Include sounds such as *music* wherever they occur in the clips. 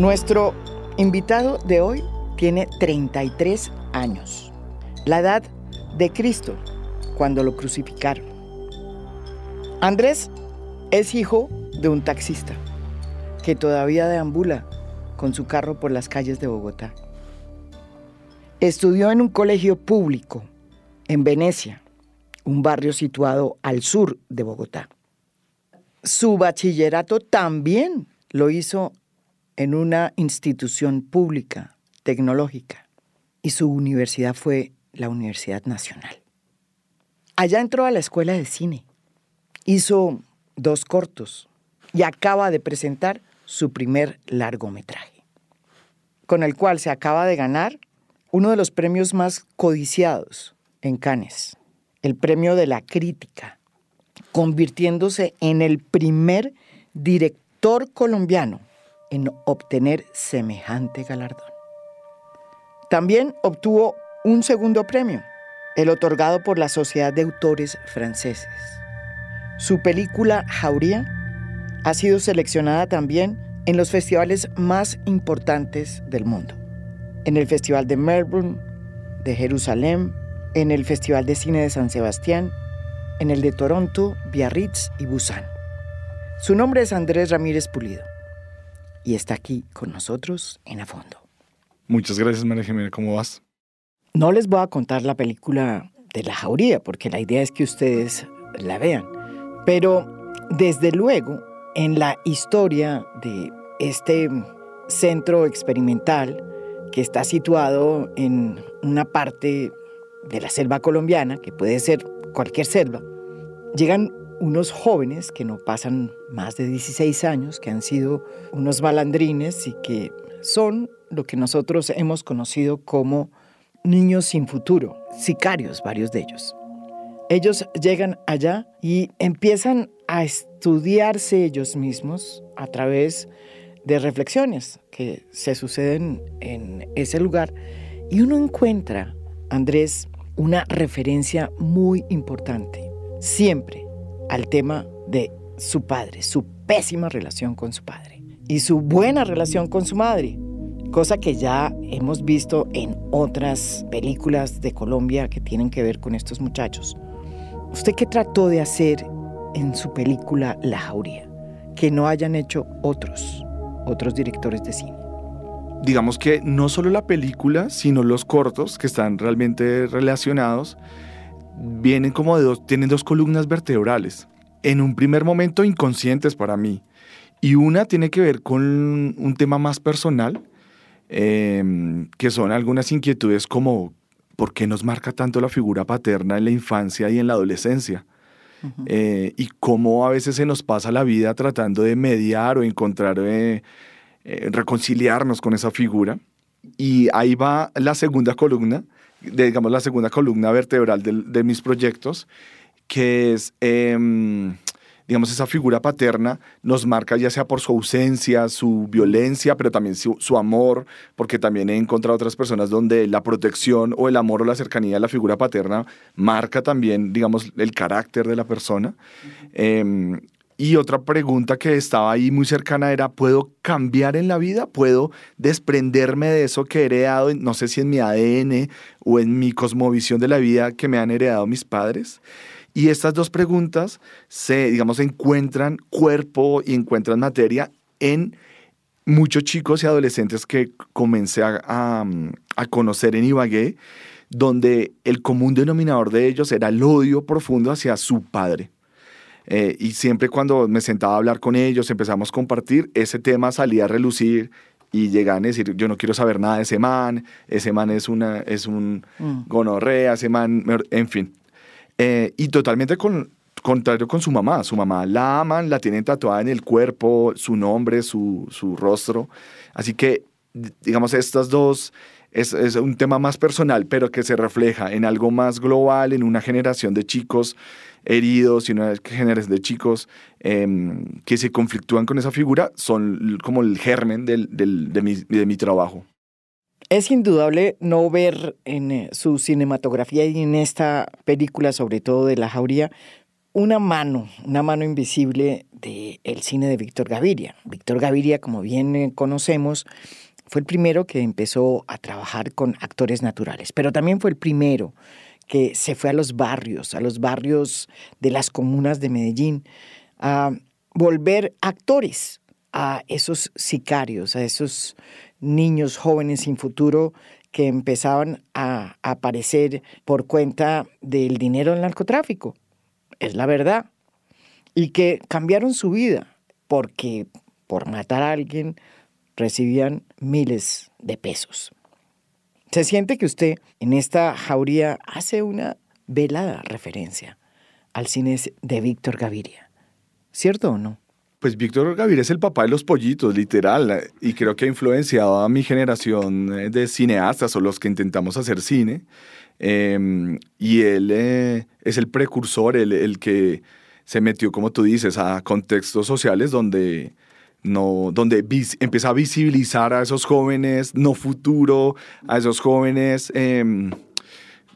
Nuestro invitado de hoy tiene 33 años, la edad de Cristo cuando lo crucificaron. Andrés es hijo de un taxista que todavía deambula con su carro por las calles de Bogotá. Estudió en un colegio público en Venecia, un barrio situado al sur de Bogotá. Su bachillerato también lo hizo en una institución pública, tecnológica, y su universidad fue la Universidad Nacional. Allá entró a la escuela de cine, hizo dos cortos y acaba de presentar su primer largometraje, con el cual se acaba de ganar uno de los premios más codiciados en Cannes, el premio de la crítica, convirtiéndose en el primer director colombiano en obtener semejante galardón. También obtuvo un segundo premio, el otorgado por la Sociedad de Autores Franceses. Su película Jauría ha sido seleccionada también en los festivales más importantes del mundo. En el Festival de Melbourne, de Jerusalén, en el Festival de Cine de San Sebastián, en el de Toronto, Biarritz y Busan. Su nombre es Andrés Ramírez Pulido y está aquí con nosotros en A Fondo. Muchas gracias, María Jiménez. ¿Cómo vas? No les voy a contar la película de la jauría, porque la idea es que ustedes la vean. Pero desde luego, en la historia de este centro experimental que está situado en una parte de la selva colombiana, que puede ser cualquier selva, llegan unos jóvenes que no pasan más de 16 años, que han sido unos balandrines y que son lo que nosotros hemos conocido como niños sin futuro, sicarios varios de ellos. Ellos llegan allá y empiezan a estudiarse ellos mismos a través de reflexiones que se suceden en ese lugar y uno encuentra, Andrés, una referencia muy importante, siempre al tema de su padre, su pésima relación con su padre y su buena relación con su madre, cosa que ya hemos visto en otras películas de Colombia que tienen que ver con estos muchachos. ¿Usted qué trató de hacer en su película La Jauría que no hayan hecho otros, otros directores de cine? Digamos que no solo la película, sino los cortos que están realmente relacionados vienen como de dos, tienen dos columnas vertebrales. En un primer momento inconscientes para mí. Y una tiene que ver con un tema más personal, em, que son algunas inquietudes como por qué nos marca tanto la figura paterna en la infancia y en la adolescencia. Eh, y cómo a veces se nos pasa la vida tratando de mediar o encontrar, eh, eh, reconciliarnos con esa figura. Y ahí va la segunda columna, digamos, la segunda columna vertebral de, mis proyectos, que es, em, digamos, esa figura paterna nos marca ya sea por su ausencia, su violencia, pero también su, amor, porque también he encontrado otras personas donde la protección o el amor o la cercanía de la figura paterna marca también, digamos, el carácter de la persona. Y otra pregunta que estaba ahí muy cercana era, ¿puedo cambiar en la vida? ¿Puedo desprenderme de eso que he heredado, no sé si en mi ADN o en mi cosmovisión de la vida que me han heredado mis padres? Y estas dos preguntas se, digamos, encuentran cuerpo y encuentran materia en muchos chicos y adolescentes que comencé a, conocer en Ibagué, donde el común denominador de ellos era el odio profundo hacia su padre eh, y siempre cuando me sentaba a hablar con ellos, empezamos a compartir, ese tema salía a relucir y llegaban a decir, yo no quiero saber nada de ese man, ese man es, una, es un mm. gonorrea, ese man, en fin. Eh, y totalmente con, contrario con su mamá. Su mamá la aman, la tienen tatuada en el cuerpo, su nombre, su, su rostro. Así que, digamos, estas dos es, es, un tema más personal, pero que se refleja en algo más global, en una generación de chicos heridos y una generación de chicos em, que se conflictúan con esa figura, son como el germen del, de, mi, de, trabajo. Es indudable no ver en eh, su cinematografía y en esta película, sobre todo de La Jauría, una mano, una mano invisible del cine de Víctor Gaviria. Víctor Gaviria, como bien eh, conocemos, fue el primero que empezó a trabajar con actores naturales, pero también fue el primero que se fue a los barrios, a los barrios de las comunas de Medellín, a volver actores a esos sicarios, a esos niños jóvenes sin futuro que empezaban a aparecer por cuenta del dinero del narcotráfico. Es la verdad. Y que cambiaron su vida porque por matar a alguien recibían miles de pesos. Se siente que usted en esta jauría hace una velada referencia al cine de Víctor Gaviria. ¿Cierto o no? Pues Víctor Gaviria es el papá de los pollitos, literal, y creo que ha influenciado a mi generación eh, de cineastas o los que intentamos hacer cine. Em, y él eh, es el precursor, el, el, que se metió, como tú dices, a contextos sociales donde, no, donde empieza a visibilizar a esos jóvenes no futuro, a esos jóvenes em,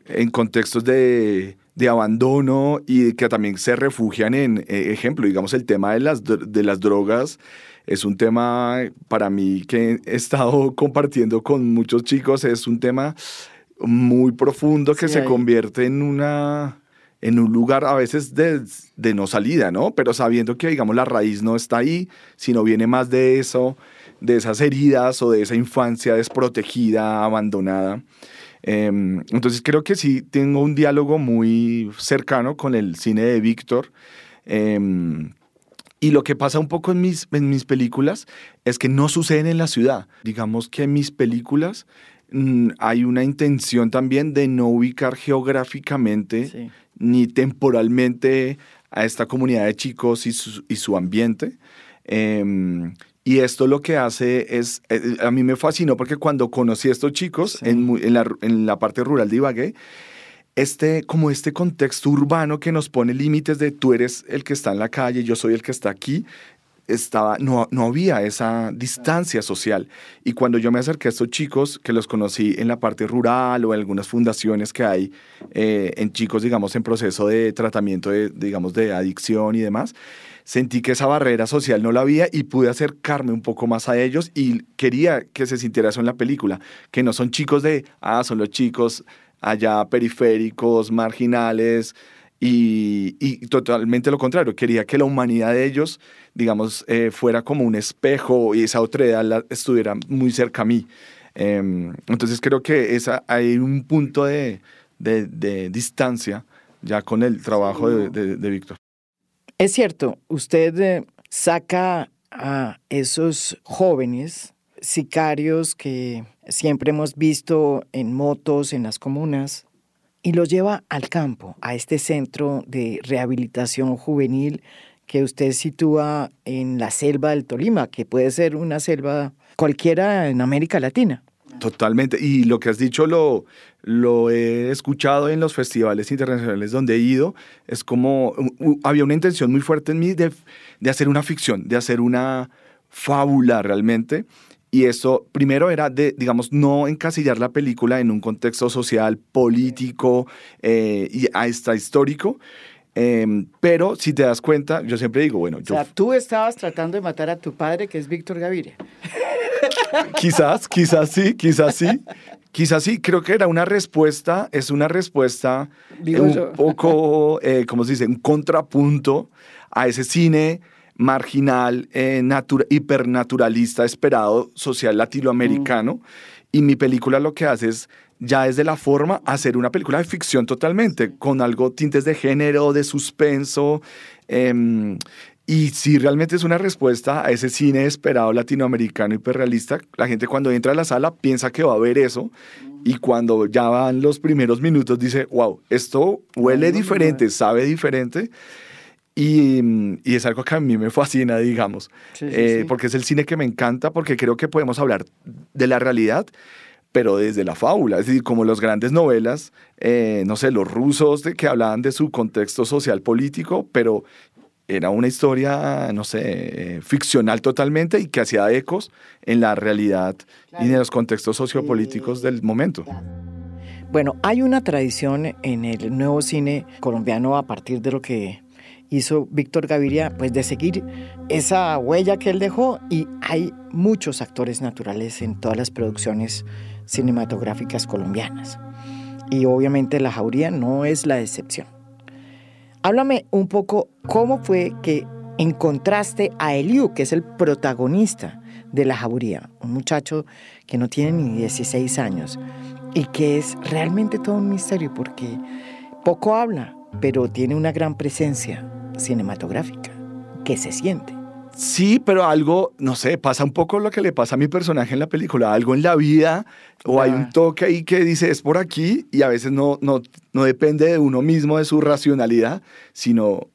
en contextos de, de, abandono y que también se refugian en, eh, ejemplo, digamos, el tema de las, de las drogas es un tema para mí que he estado *laughs* compartiendo con muchos chicos, es un tema muy profundo que se convierte en una en un lugar a veces de, de, no salida, ¿no? Pero sabiendo que, digamos, la raíz no está ahí, sino viene más de eso, de esas heridas o de esa infancia desprotegida, abandonada. Em, entonces creo que sí tengo un diálogo muy cercano con el cine de Víctor. Em, y lo que pasa un poco en mis, en mis películas es que no suceden en la ciudad. Digamos que mis películas hay una intención también de no ubicar geográficamente ni temporalmente a esta comunidad de chicos y su, y su ambiente. Em, y esto lo que hace es, eh, a mí me fascinó porque cuando conocí a estos chicos en, en, la, en, la, parte rural de Ibagué, este, como este contexto urbano que nos pone límites de tú eres el que está en la calle, yo soy el que está aquí, estaba, no, no había esa distancia social. Y cuando yo me acerqué a estos chicos, que los conocí en la parte rural o en algunas fundaciones que hay eh, en chicos, digamos, en proceso de tratamiento, de, digamos, de adicción y demás, sentí que esa barrera social no la había y pude acercarme un poco más a ellos y quería que se sintiera eso en la película, que no son chicos de, ah, son los chicos allá periféricos, marginales, y, totalmente lo contrario, quería que la humanidad de ellos, digamos, eh, fuera como un espejo y esa otra edad estuviera muy cerca a mí. Em, entonces creo que esa, hay un punto de, de, distancia ya con el trabajo de, de, Víctor. Es cierto, usted eh, saca a esos jóvenes sicarios que siempre hemos visto en motos en las comunas y lo lleva al campo, a este centro de rehabilitación juvenil que usted sitúa en la selva del Tolima, que puede ser una selva cualquiera en América Latina. Totalmente. Y lo que has dicho lo, lo he escuchado en los festivales internacionales donde he ido. Es como, había una intención muy fuerte en mí de, de hacer una ficción, de hacer una fábula realmente. Y eso primero era de, digamos, no encasillar la película en un contexto social, político eh, y hasta histórico. Em, pero si te das cuenta, yo siempre digo, bueno, yo... O sea, tú estabas tratando de matar a tu padre, que es Víctor Gaviria. *laughs* quizás, quizás sí, quizás sí. Quizás sí, creo que era una respuesta, es una respuesta un poco, eh, ¿cómo se dice? Un contrapunto a ese cine marginal, eh, hipernaturalista, esperado, social latinoamericano. Y mi película lo que hace es, ya desde la forma, hacer una película de ficción totalmente, con algo tintes de género, de suspenso. Em, y si realmente es una respuesta a ese cine esperado latinoamericano hiperrealista, la gente cuando entra a la sala piensa que va a ver eso y cuando ya van los primeros minutos dice, wow, esto huele diferente, sabe diferente. Y, y, es algo que a mí me fascina, digamos, eh, porque es el cine que me encanta, porque creo que podemos hablar de la realidad, pero desde la fábula, es decir, como las grandes novelas, eh, no sé, los rusos de, que hablaban de su contexto social político, pero era una historia, no sé, ficcional totalmente y que hacía ecos en la realidad y en los contextos sociopolíticos del momento. Bueno, hay una tradición en el nuevo cine colombiano a partir de lo que hizo Víctor Gaviria, pues de seguir esa huella que él dejó y hay muchos actores naturales en todas las producciones cinematográficas colombianas. Y obviamente La Jauría no es la excepción. Háblame un poco cómo fue que encontraste a Eliu, que es el protagonista de La Jauría, un muchacho que no tiene ni 16 años y que es realmente todo un misterio porque poco habla, pero tiene una gran presencia cinematográfica que se siente. Sí, pero algo, no sé, pasa un poco lo que le pasa a mi personaje en la película, algo en la vida o hay un toque ahí que dice es por aquí y a veces no, no, no depende de uno mismo, de su racionalidad, sino,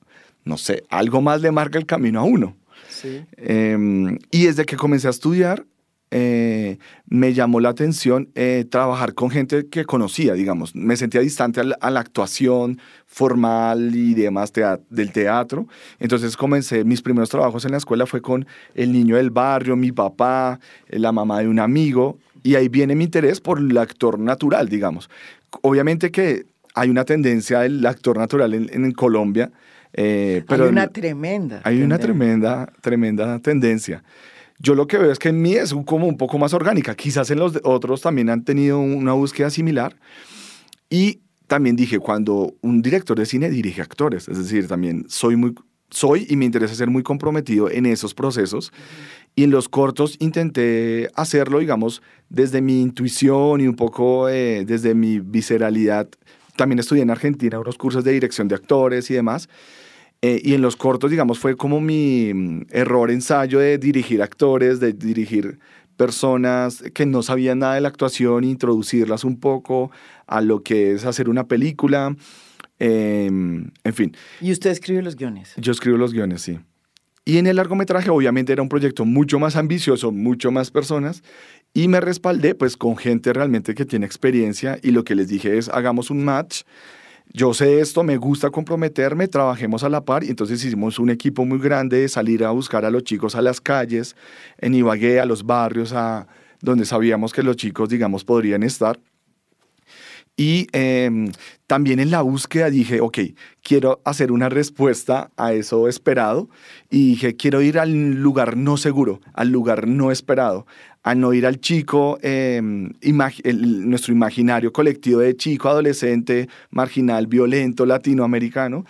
no sé, algo más le marca el camino a uno. Sí. Em, y desde que comencé a estudiar, eh, me llamó la atención eh, trabajar con gente que conocía, digamos. Me sentía distante a la, actuación formal y demás del teatro. Entonces comencé, mis primeros trabajos en la escuela fue con el niño del barrio, mi papá, eh, la mamá de un amigo. Y ahí viene mi interés por el actor natural, digamos. Obviamente que hay una tendencia del actor natural en, Colombia. pero hay una tremenda. Hay una tremenda, tremenda tendencia. Yo lo que veo es que en mí es como un poco más orgánica. Quizás en los otros también han tenido una búsqueda similar. Y también dije, cuando un director de cine dirige actores, es decir, también soy muy, soy y me interesa ser muy comprometido en esos procesos. Y en los cortos intenté hacerlo, digamos, desde mi intuición y un poco eh, desde mi visceralidad. También estudié en Argentina unos cursos de dirección de actores y demás. Eh, y en los cortos, digamos, fue como mi mm, error ensayo de dirigir actores, de dirigir personas que no sabían nada de la actuación, introducirlas un poco a lo que es hacer una película. Em, en fin. ¿Y usted escribe los guiones? Yo escribo los guiones, sí. Y en el largometraje obviamente era un proyecto mucho más ambicioso, mucho más personas, y me respaldé pues con gente realmente que tiene experiencia y lo que les dije es hagamos un match yo sé esto, me gusta comprometerme, trabajemos a la par y entonces hicimos un equipo muy grande de salir a buscar a los chicos a las calles, en Ibagué, a los barrios, a donde sabíamos que los chicos, digamos, podrían estar. Y em, también en la búsqueda dije, ok, quiero hacer una respuesta a eso esperado. Y dije, quiero ir al lugar no seguro, al lugar no esperado, a no ir al chico, em, nuestro imaginario colectivo de chico, adolescente, marginal, violento, latinoamericano.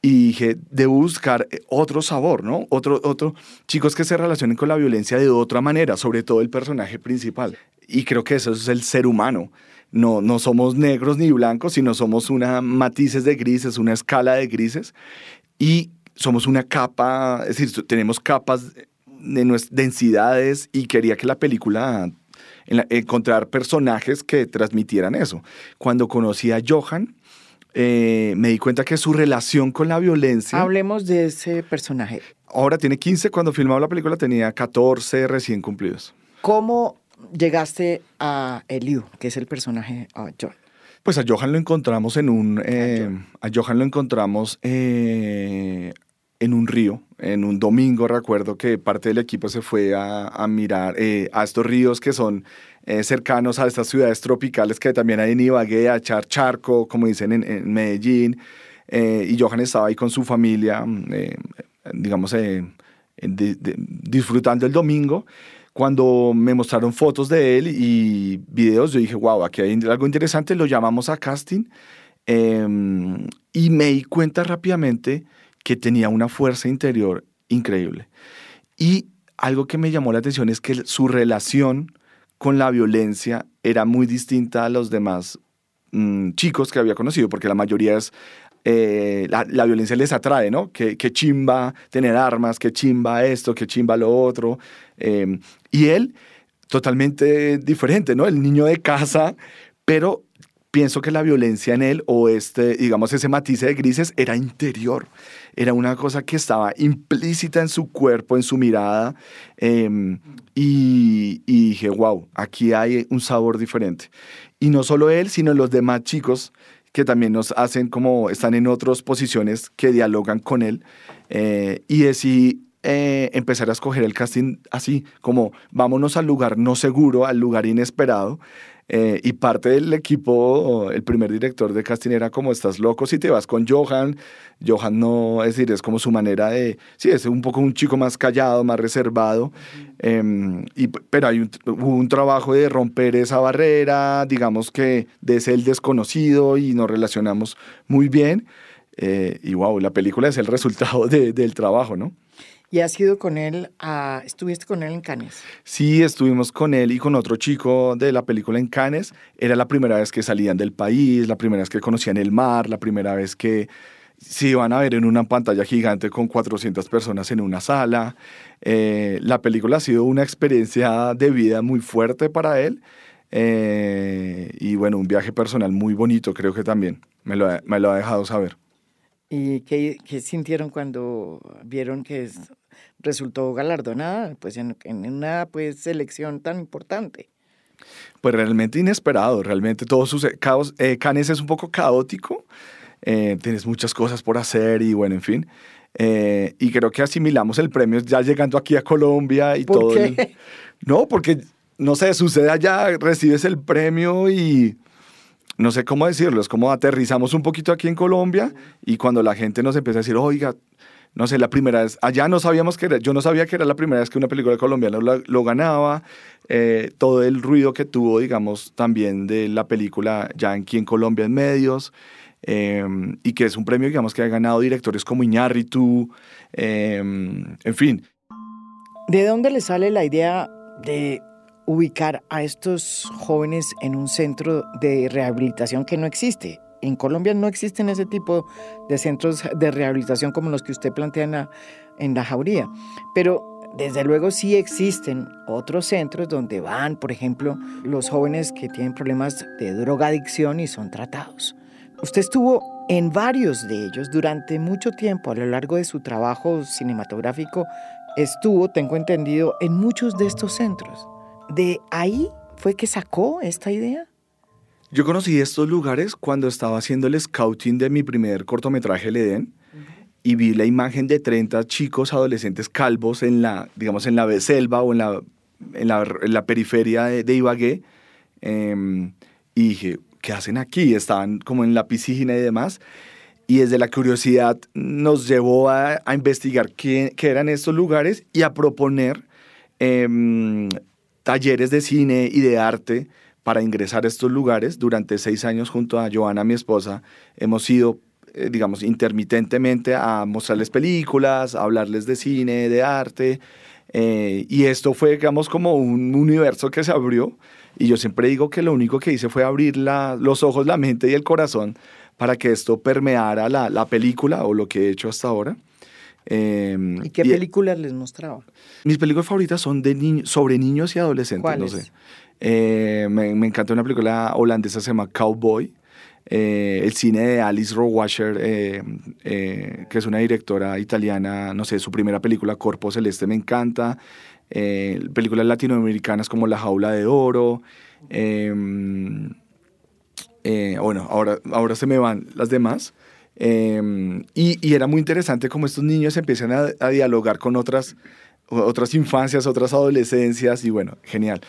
Y dije, debo buscar eh, otro sabor, ¿no? Otro, otro, chicos que se relacionen con la violencia de otra manera, sobre todo el personaje principal. Y creo que eso es el ser humano. No, no somos negros ni blancos, sino somos una matices de grises, una escala de grises. Y somos una capa, es decir, tenemos capas de nuestras densidades y quería que la película encontrar personajes que transmitieran eso. Cuando conocí a Johan, eh, me di cuenta que su relación con la violencia... Hablemos de ese personaje. Ahora tiene 15, cuando filmaba la película tenía 14 recién cumplidos. ¿Cómo llegaste a Eliu, que es el personaje a? Pues a Johan lo encontramos en un... Eh, a Johan lo encontramos eh, en un río, en un domingo recuerdo que parte del equipo se fue a, mirar eh, a estos ríos que son eh, cercanos a estas ciudades tropicales que también hay en Ibagué, a Char Charco, como dicen en, Medellín, eh, y Johan estaba ahí con su familia, mm, digamos, disfrutando el domingo. Cuando me mostraron fotos de él y videos, yo dije, wow, aquí hay algo interesante, lo llamamos a casting em, y me di cuenta rápidamente que tenía una fuerza interior increíble. Y algo que me llamó la atención es que su relación con la violencia era muy distinta a los demás mm, chicos que había conocido, porque la mayoría es, eh, la, violencia les atrae, ¿no? Que, chimba tener armas, que chimba esto, que chimba lo otro. Em, y él, totalmente diferente, ¿no? El niño de casa, pero pienso que la violencia en él o este, digamos, ese matiz de grises era interior, era una cosa que estaba implícita en su cuerpo, en su mirada, em, y, dije, wow, aquí hay un sabor diferente. Y no solo él, sino los demás chicos que también nos hacen como, están en otras posiciones que dialogan con él, eh, y decidí eh, empezar a escoger el casting así, como vámonos al lugar no seguro, al lugar inesperado, Eh, y parte del equipo, el primer director de casting era como estás loco si te vas con Johan. Johan no, es decir, es como su manera de, sí, es un poco un chico más callado, más reservado. Em, y, pero hay un, hubo un trabajo de romper esa barrera, digamos que de ser el desconocido y nos relacionamos muy bien. Eh, y wow, la película es el resultado del trabajo, ¿no? ¿Y has ido con él, a, estuviste con él en Cannes? Sí, estuvimos con él y con otro chico de la película en Cannes. Era la primera vez que salían del país, la primera vez que conocían el mar, la primera vez que se iban a ver en una pantalla gigante con 400 personas en una sala. Eh, la película ha sido una experiencia de vida muy fuerte para él. Eh, y bueno, un viaje personal muy bonito, creo que también. Me lo, me lo ha dejado saber. ¿Y qué, qué, sintieron cuando vieron que resultó galardonada pues en, en, una pues, selección tan importante? Pues realmente inesperado, realmente todo sucede. Caos, eh, Canes es un poco caótico, eh, tienes muchas cosas por hacer y bueno, en fin. Eh, y creo que asimilamos el premio ya llegando aquí a Colombia y ¿Por todo. Qué? El, no, porque no sé, sucede allá, recibes el premio y no sé cómo decirlo, es como aterrizamos un poquito aquí en Colombia y cuando la gente nos empieza a decir, oiga, no sé, la primera vez, allá no sabíamos que era, yo no sabía que era la primera vez que una película colombiana lo, ganaba, eh, todo el ruido que tuvo, digamos, también de la película ya aquí en Colombia en medios, eh, y que es un premio, digamos, que ha ganado directores como Iñárritu, eh, en fin. ¿De dónde le sale la idea de ubicar a estos jóvenes en un centro de rehabilitación que no existe. En Colombia no existen ese tipo de centros de rehabilitación como los que usted plantea en la, en la jauría, pero desde luego sí existen otros centros donde van, por ejemplo, los jóvenes que tienen problemas de drogadicción y son tratados. Usted estuvo en varios de ellos durante mucho tiempo a lo largo de su trabajo cinematográfico. Estuvo, tengo entendido, en muchos de estos centros. ¿De ahí fue que sacó esta idea? Yo conocí estos lugares cuando estaba haciendo el scouting de mi primer cortometraje, El Edén, y vi la imagen de 30 chicos adolescentes calvos en la, digamos, en la selva o en la, en la, periferia de, de Ibagué. Eh, y dije, ¿qué hacen aquí? Estaban como en la piscina y demás. Y desde la curiosidad nos llevó a, investigar qué, qué, eran estos lugares y a proponer eh, talleres de cine y de arte para ingresar a estos lugares. Durante seis años junto a Joana, mi esposa, hemos ido, eh, digamos, intermitentemente a mostrarles películas, a hablarles de cine, de arte. Eh, y esto fue, digamos, como un universo que se abrió. Y yo siempre digo que lo único que hice fue abrir la, los ojos, la mente y el corazón para que esto permeara la, la película o lo que he hecho hasta ahora. Eh, ¿Y qué películas les mostraba? Mis películas favoritas son de niños, sobre niños y adolescentes. ¿Cuáles? No sé. Eh, me, me, encanta una película holandesa se llama Cowboy. Eh, el cine de Alice Rohrwacher, que es una directora italiana, no sé, su primera película, Corpo Celeste, me encanta. películas latinoamericanas como La Jaula de Oro. bueno, ahora, ahora se me van las demás. Eh, y, y, era muy interesante como estos niños empiezan a, a, dialogar con otras, otras infancias, otras adolescencias, y bueno, genial.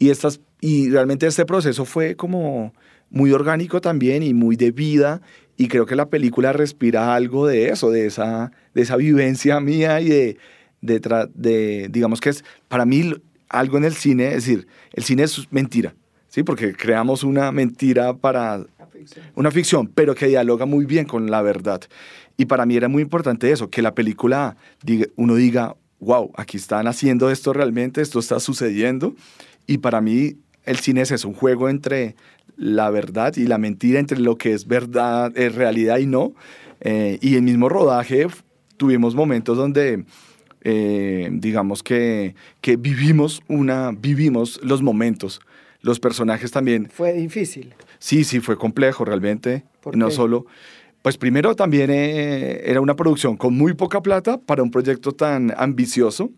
Y, estas, y realmente este proceso fue como muy orgánico también y muy de vida, y creo que la película respira algo de eso, de esa, de esa vivencia *laughs* mía y de, de, de, digamos que es para mí algo en el cine, es decir, el cine es mentira, ¿sí? Porque creamos una mentira para una ficción, pero que dialoga muy bien con la verdad. Y para mí era muy importante eso, que la película, diga, uno diga, wow, aquí están haciendo esto realmente, esto está sucediendo. Y para mí el cine es eso, un juego entre la verdad y la mentira, entre lo que es verdad, es realidad y no. Eh, y el mismo rodaje tuvimos momentos donde... Eh, digamos que, que vivimos una vivimos los momentos los personajes también. Fue difícil. Sí, sí, fue complejo realmente. ¿Por no qué? solo. Pues primero también eh, era una producción con muy poca plata para un proyecto tan ambicioso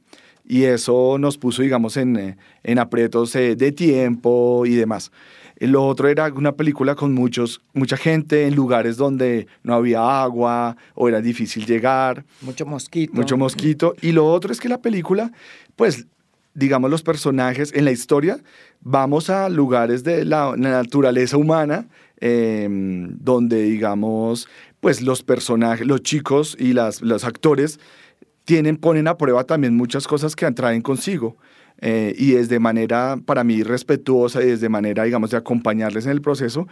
y eso nos puso, digamos, en, eh, en aprietos eh, de tiempo y demás. Lo otro era una película con muchos, mucha gente en lugares donde no había agua o era difícil llegar. Mucho mosquito. Mucho mosquito. Y lo otro es que la película, pues digamos, los personajes en la historia, vamos a lugares de la, naturaleza humana, em, donde, digamos, pues los personajes, los chicos y las, los actores tienen, ponen a prueba también muchas cosas que traen consigo. Eh, y es de manera, para mí, respetuosa y desde manera, digamos, de acompañarles en el proceso,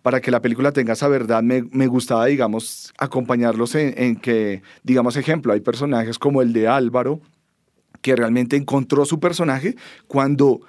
para que la película tenga esa verdad, me, me gustaba, digamos, acompañarlos en, que, digamos, ejemplo, hay personajes como el de Álvaro, que realmente encontró su personaje cuando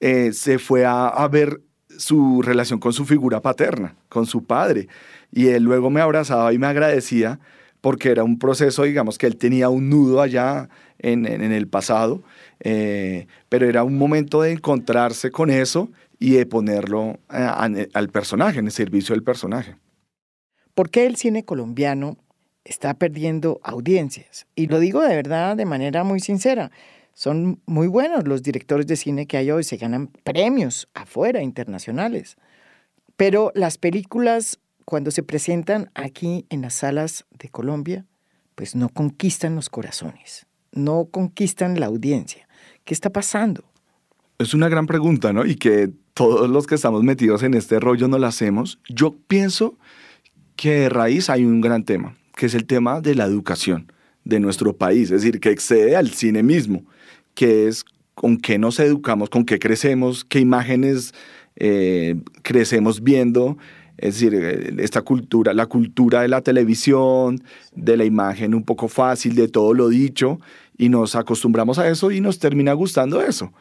eh, se fue a ver su relación con su figura paterna, con su padre. Y él luego me abrazaba y me agradecía porque era un proceso, digamos, que él tenía un nudo allá en, el pasado, eh, pero era un momento de encontrarse con eso y de ponerlo eh, al personaje, en el servicio del personaje. ¿Por qué el cine colombiano está perdiendo audiencias? Y lo digo de verdad, de manera muy sincera. Son muy buenos los directores de cine que hay hoy, se ganan premios afuera, internacionales. Pero las películas, cuando se presentan aquí en las salas de Colombia, pues no conquistan los corazones, no conquistan la audiencia. ¿Qué está pasando? Es una gran pregunta, ¿no? Y que todos los que estamos metidos en este rollo no la hacemos. Yo pienso que de raíz hay un gran tema, que es el tema de la educación de nuestro país, es decir, que excede al cine mismo que es con qué nos educamos, con qué crecemos, qué imágenes eh, crecemos viendo. Es decir, eh, esta cultura, la cultura de la televisión, de la imagen un poco fácil, de todo lo dicho, y nos acostumbramos a eso y nos termina gustando eso.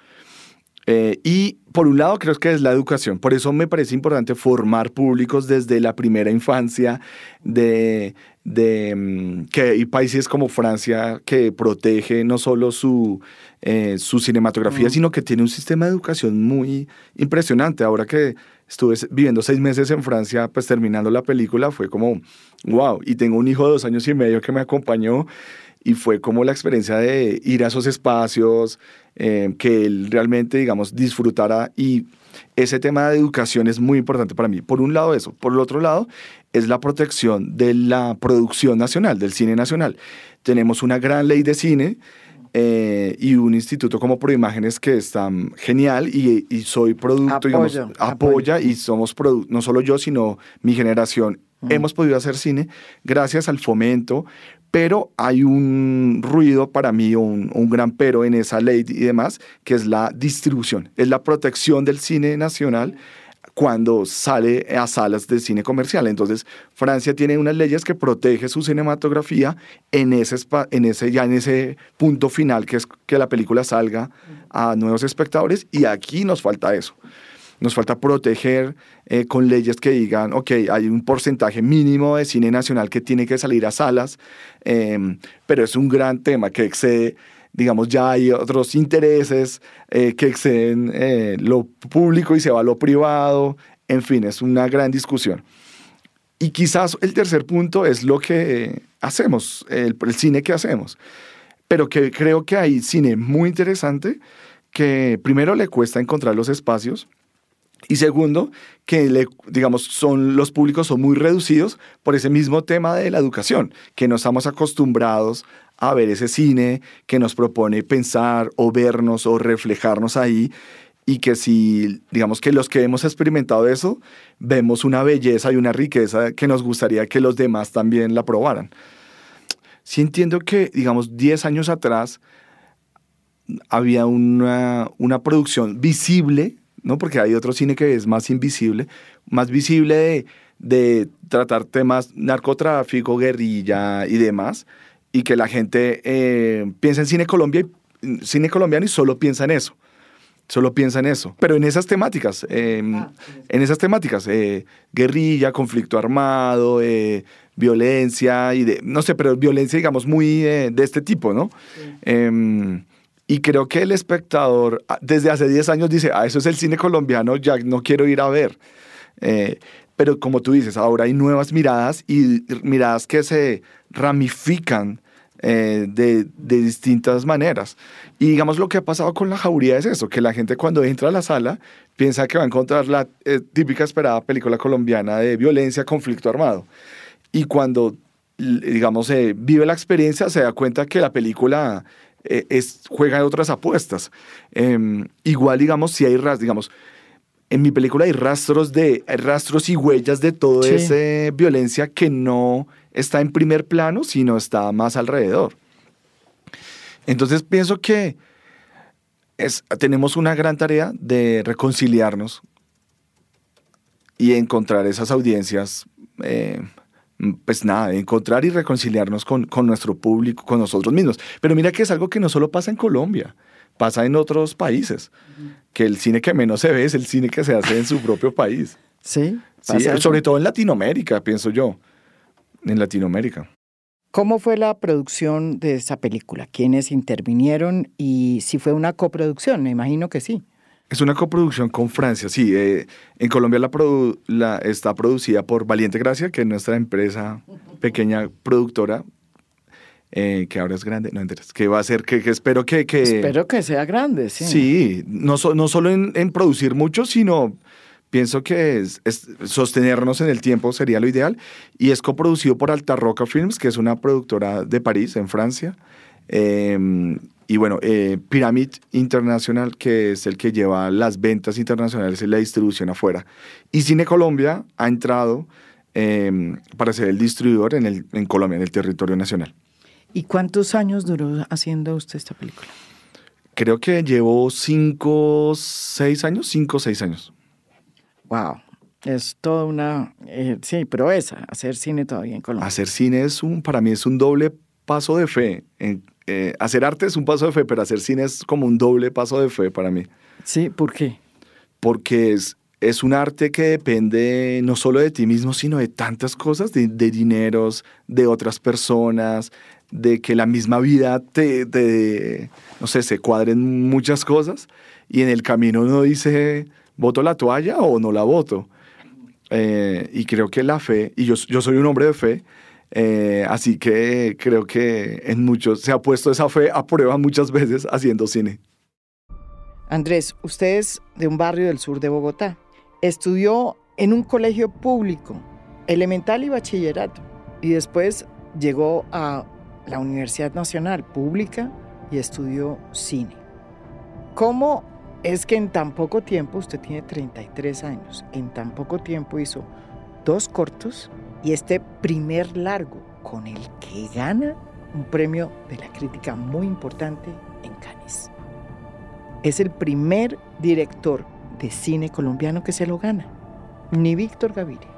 Eh, y por un lado creo que es la educación. Por eso me parece importante formar públicos desde la primera infancia, de, de mm, que hay países como Francia que protege no solo su, eh, su cinematografía, sino que tiene un sistema de educación muy impresionante. Ahora que estuve viviendo seis meses en Francia, pues terminando la película, fue como, wow, y tengo un hijo de dos años y medio que me acompañó y fue como la experiencia de ir a esos espacios, eh, que él realmente, digamos, disfrutara y ese tema de educación es muy importante para mí. Por un lado eso, por el otro lado es la protección de la producción nacional, del cine nacional. Tenemos una gran ley de cine eh, y un instituto como Proimágenes que está genial y, soy producto, digamos, apoya y somos, no solo yo, sino mi generación. Hemos podido hacer cine gracias al fomento, pero hay un ruido para mí, un, un, gran pero en esa ley y demás, que es la distribución, es la protección del cine nacional cuando sale a salas de cine comercial. Entonces, Francia tiene unas leyes que protege su cinematografía en ese, en ese, ya en ese punto final, que es que la película salga a nuevos espectadores, y aquí nos falta eso. Nos falta proteger eh, con leyes que digan, ok, hay un porcentaje mínimo de cine nacional que tiene que salir a salas, em, pero es un gran tema que excede digamos, ya hay otros intereses eh, que exceden eh, lo público y se va a lo privado. En fin, es una gran discusión. Y quizás el tercer punto es lo que hacemos, el, el cine que hacemos. Pero que creo que hay cine muy interesante que primero le cuesta encontrar los espacios y segundo, que digamos, son, los públicos son muy reducidos por ese mismo tema de la educación, que no estamos acostumbrados a ver ese cine que nos propone pensar o vernos o reflejarnos ahí y que si, digamos que los que hemos experimentado eso, vemos una belleza y una riqueza que nos gustaría que los demás también la probaran. Sí entiendo que, digamos, 10 años atrás había una, una producción visible ¿no? Porque hay otro cine que es más invisible, más visible de, de tratar temas narcotráfico, guerrilla y demás, y que la gente eh, piensa en cine, Colombia, cine colombiano y solo piensa en eso. Solo piensa en eso. Pero en esas temáticas, em, ah, en esas temáticas, eh, guerrilla, conflicto armado, eh, violencia y de, no sé, pero violencia, digamos, muy de este tipo, ¿no? Em, y creo que el espectador ah, desde hace 10 años dice, ah, eso es el cine colombiano, ya no quiero ir a ver. Eh, pero como tú dices, ahora hay nuevas miradas y miradas que se ramifican eh, de, de, distintas maneras. Y digamos lo que ha pasado con la jauría es eso, que la gente cuando entra a la sala piensa que va a encontrar la eh, típica esperada película colombiana de violencia, conflicto armado. Y cuando, digamos, vive la experiencia, se da cuenta que la película eh, es, juega otras apuestas. Em, igual, digamos, si hay rastros, digamos, en mi película hay rastros, de, rastros y huellas de toda esa violencia que no está en primer plano, sino está más alrededor. Entonces pienso que es, tenemos una gran tarea de reconciliarnos y encontrar esas audiencias, eh, pues nada, encontrar y reconciliarnos con, con, nuestro público, con nosotros mismos. Pero mira que es algo que no solo pasa en Colombia, pasa en otros países, que el cine que menos se ve es el cine que se hace en su propio país. *laughs* Sí, sí sobre todo en Latinoamérica, pienso yo, en Latinoamérica. ¿Cómo fue la producción de esa película? ¿Quiénes intervinieron y si fue una coproducción? Me imagino que sí. Es una coproducción con Francia, sí. Eh, en Colombia la, está producida por Valiente Gracia, que es nuestra empresa pequeña productora, eh, que ahora es grande, no enteras, que va a ser, que, espero que, Espero que sea grande, sí. Sí, no, no solo en, en, producir mucho, sino pienso que es, sostenernos en el tiempo sería lo ideal. Y es coproducido por Alta Roca Films, que es una productora de París, en Francia. Em, y bueno, eh, Pyramid Internacional, que es el que lleva las ventas internacionales y la distribución afuera. Y Cine Colombia ha entrado em, para ser el distribuidor en, el, en Colombia, en el territorio nacional. ¿Y cuántos años duró haciendo usted esta película? Creo que llevo cinco, seis años, cinco o seis años. Wow. Es toda una, eh, sí, pero esa, hacer cine todavía en Colombia. Hacer cine es un, para mí es un doble paso de fe. Eh, hacer arte es un paso de fe, pero hacer cine es como un doble paso de fe para mí. Sí, ¿por qué? Porque es, es un arte que depende no solo de ti mismo, sino de tantas cosas, de, dineros, de otras personas, de que la misma vida te, te, no sé, se cuadren muchas cosas y en el camino uno dice, ¿voto la toalla o no la voto? Eh, y creo que la fe, y yo, yo soy un hombre de fe, eh, así que creo que en muchos se ha puesto esa fe a prueba muchas veces haciendo cine. Andrés, usted es de un barrio del sur de Bogotá. Estudió en un colegio público, elemental y bachillerato, y después llegó a la Universidad Nacional Pública y estudió cine. ¿Cómo es que en tan poco tiempo, usted tiene 33 años, en tan poco tiempo hizo dos cortos y este primer largo con el que gana un premio de la crítica muy importante en Cannes. Es el primer director de cine colombiano que se lo gana, ni Víctor Gaviria.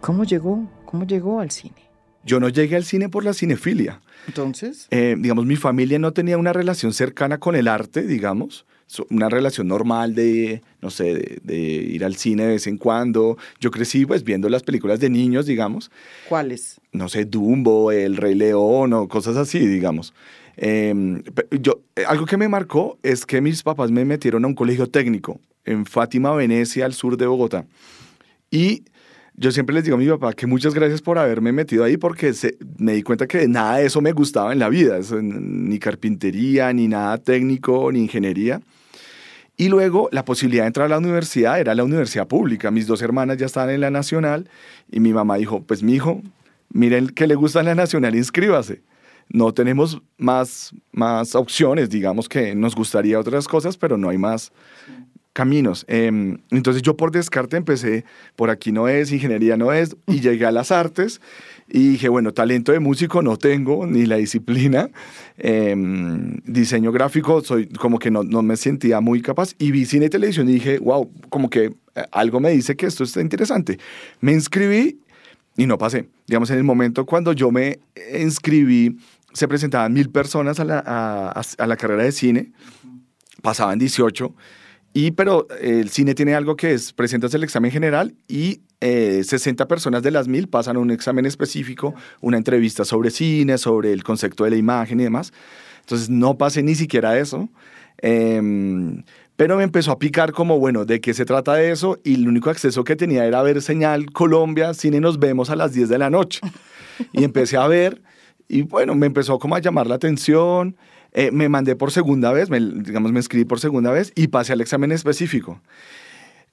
¿Cómo llegó? ¿Cómo llegó al cine? Yo no llegué al cine por la cinefilia. Entonces, eh, digamos, mi familia no tenía una relación cercana con el arte, digamos una relación normal de, no sé, de, ir al cine de vez en cuando. Yo crecí pues viendo las películas de niños, digamos. ¿Cuáles? No sé, Dumbo, El Rey León o cosas así, digamos. Em, yo, eh, algo que me marcó es que mis papás me metieron a un colegio técnico en Fátima, Venecia, al sur de Bogotá. Y yo siempre les digo a mi papá que muchas gracias por haberme metido ahí porque me di cuenta que nada de eso me gustaba en la vida, ni carpintería, ni nada técnico, ni ingeniería. Y luego la posibilidad de entrar a la universidad era la universidad pública. Mis dos hermanas ya estaban en la nacional y mi mamá dijo, pues mi hijo, miren que le gusta la nacional, inscríbase. No tenemos más, más opciones, digamos que nos gustaría otras cosas, pero no hay más caminos. Em, entonces yo por descarte empecé, por aquí no es, ingeniería no es, y llegué a las artes y dije, bueno, talento de músico no tengo, ni la disciplina. Em, diseño gráfico, soy como que no, no, me sentía muy capaz. Y vi cine y televisión y dije, wow, como que eh, algo me dice que esto está interesante. Me inscribí y no pasé. Digamos, en el momento cuando yo me inscribí, se presentaban mil personas a la, a, a la carrera de cine, pasaban 18 y pero el cine tiene algo que es, presentas el examen general y 60 eh, personas de las mil pasan un examen específico, una entrevista sobre cine, sobre el concepto de la imagen y demás. Entonces no pasé ni siquiera eso. Em, pero me empezó a picar como, bueno, ¿de qué se trata eso? Y el único acceso que tenía era ver señal Colombia, cine nos vemos a las 10 de la noche. Y empecé a ver y bueno, me empezó como a llamar la atención. Eh, me mandé por segunda vez, me, digamos, me inscribí por segunda vez y pasé al examen específico.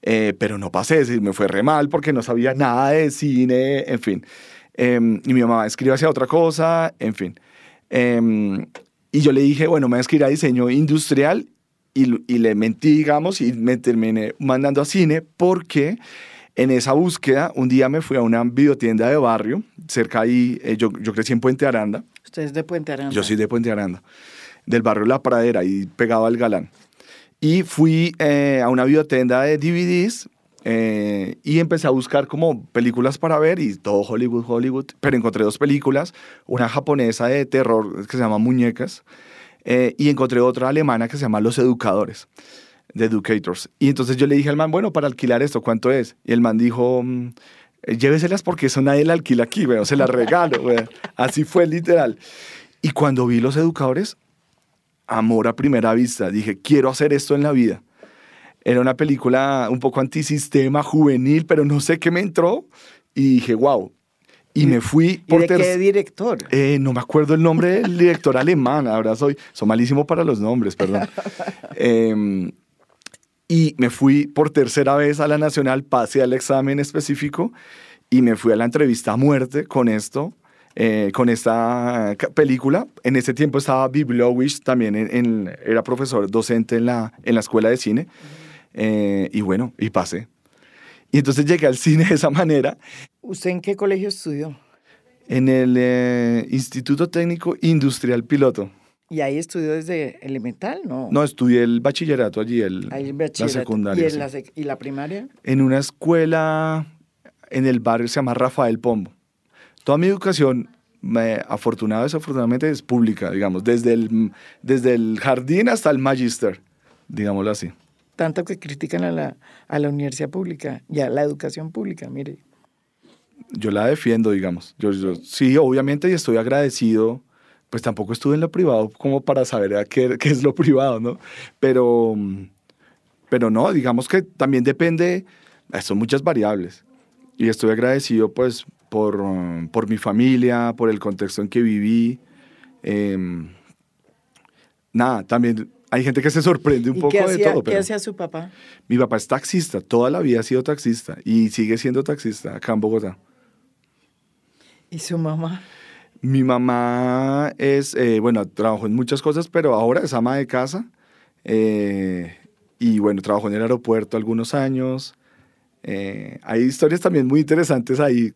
Eh, pero no pasé, me fue re mal porque no sabía nada de cine, en fin. Em, y mi mamá escribió hacia otra cosa, en fin. Em, Y yo le dije, bueno, me voy a escribir a diseño industrial y, y le mentí, digamos, y me terminé mandando a cine porque en esa búsqueda, un día me fui a una videotienda de barrio, cerca ahí, eh, yo, yo crecí en Puente Aranda. ¿Usted es de Puente Aranda? Yo soy de Puente Aranda, del barrio La Pradera, y pegado al Galán. Y fui eh, a una videotienda de DVDs eh, y empecé a buscar como películas para ver y todo Hollywood, Hollywood, pero encontré dos películas, una japonesa de terror que se llama Muñecas y encontré otra alemana que se llama Los Educadores de Educators. Y entonces yo le dije al man, bueno, para alquilar esto, ¿cuánto es? Y el man dijo, mm, lléveselas porque eso nadie la alquila aquí, weón, se las regalo, Así fue literal. Y cuando vi Los Educadores, amor a primera vista, dije, quiero hacer esto en la vida. Era una película un poco antisistema, juvenil, pero no sé qué me entró y dije, wow, y me fui por ¿Y de qué director? Eh, no me acuerdo el nombre del director alemán, ahora soy, soy malísimo para los nombres, perdón. *laughs* eh, y me fui por tercera vez a la Nacional, pasé al examen específico y me fui a la entrevista a muerte con esto, eh, con esta película. En ese tiempo estaba Bill Lowish, también en, era profesor docente en la, en la escuela de cine. Eh, y bueno, y pasé. Y entonces llegué al cine de esa manera. ¿Usted en qué colegio estudió? En el eh, Instituto Técnico Industrial Piloto. ¿Y ahí estudió desde elemental? No. No, estudié el bachillerato allí, el, la secundaria. ¿Y, la, ¿Y la primaria? En una escuela en el barrio se llama Rafael Pombo. Toda mi educación, me, afortunada o desafortunadamente, es pública, digamos, desde el, desde el jardín hasta el magister, digámoslo así. Tanto que critican a la, a la universidad pública y a la educación pública, mire. Yo la defiendo, digamos. Yo, yo sí, obviamente, y estoy agradecido pues tampoco estuve en lo privado como para saber qué, qué es lo privado, ¿no? Pero, pero no, digamos que también depende, son muchas variables. Y estoy agradecido pues por, por mi familia, por el contexto en que viví. Em, nada, también hay gente que se sorprende un poco de todo. ¿Qué hacía su papá? Mi papá es taxista, toda la vida ha sido taxista y sigue siendo taxista acá en Bogotá. ¿Y su mamá? Mi mamá es, eh, bueno, trabajó en muchas cosas, pero ahora es ama de casa. Eh, y bueno, trabajó en el aeropuerto algunos años. Eh, hay historias también muy interesantes ahí.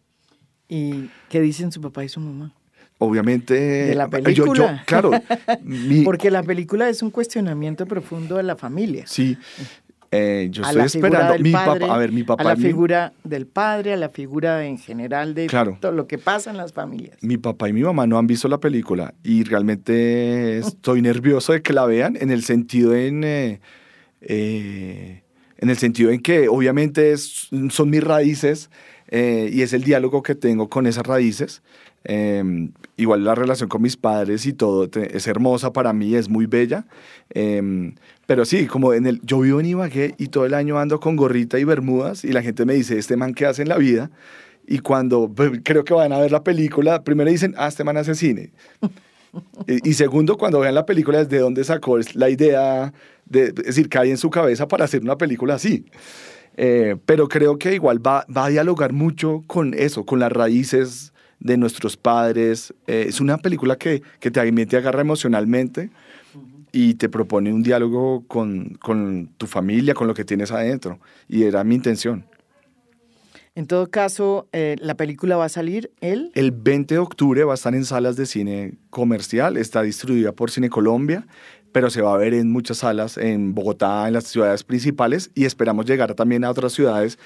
¿Y qué dicen su papá y su mamá? Obviamente. De la película. Yo, claro. *laughs* Porque la película es un cuestionamiento profundo de la familia. Sí. Eh, yo estoy esperando. Mi papá, a ver, mi papá. A la figura del padre, a la figura en general de todo lo que pasa en las familias. Mi papá y mi mamá no han visto la película y realmente estoy nervioso de que la vean en el sentido en. Eh, eh, en el sentido en que obviamente son mis raíces y es el diálogo que tengo con esas raíces. Em, igual la relación con mis padres y todo es hermosa para mí, es muy bella. Em, pero sí, como en el, yo vivo en Ibagué y todo el año ando con gorrita y bermudas y la gente me dice, este man, ¿qué hace en la vida? Y cuando pues, creo que van a ver la película, primero dicen, ah, este man hace cine. *laughs* y, segundo, cuando vean la película, ¿desde dónde sacó la idea? De, es decir, cae en su cabeza para hacer una película así. Eh, pero creo que igual va, va a dialogar mucho con eso, con las raíces de nuestros padres. Eh, es una película que, que te, te agarra emocionalmente y te propone un diálogo con, con, tu familia, con lo que tienes adentro. Y era mi intención. En todo caso, eh, ¿la película va a salir el? El 20 de octubre va a estar en salas de cine comercial, está distribuida por Cine Colombia, pero se va a ver en muchas salas en Bogotá, en las ciudades principales, y esperamos llegar también a otras ciudades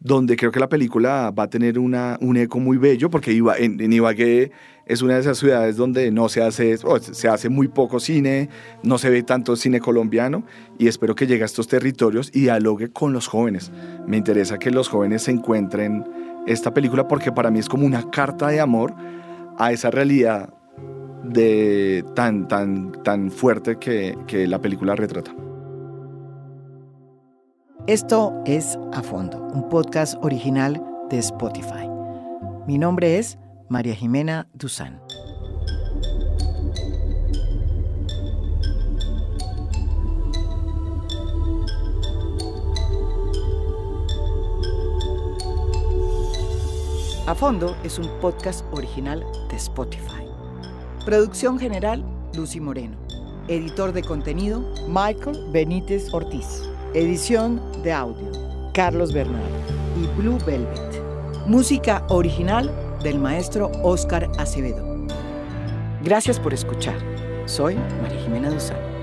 donde creo que la película va a tener una, un eco muy bello, porque en, en Ibagué es una de esas ciudades donde no se hace, se hace muy poco cine, no se ve tanto cine colombiano, y espero que llegue a estos territorios y dialogue con los jóvenes. Me interesa que los jóvenes se encuentren esta película porque para mí es como una carta de amor a esa realidad de tan, tan, tan fuerte que, que la película retrata. Esto es A Fondo, un podcast original de Spotify. Mi nombre es María Jimena Duzán. A Fondo es un podcast original de Spotify. Producción general, Lucy Moreno. Editor de contenido, Michael Benítez Ortiz. Edición de audio, Carlos Bernal y Blue Velvet. Música original del maestro Oscar Acevedo. Gracias por escuchar. Soy María Jimena Duzán.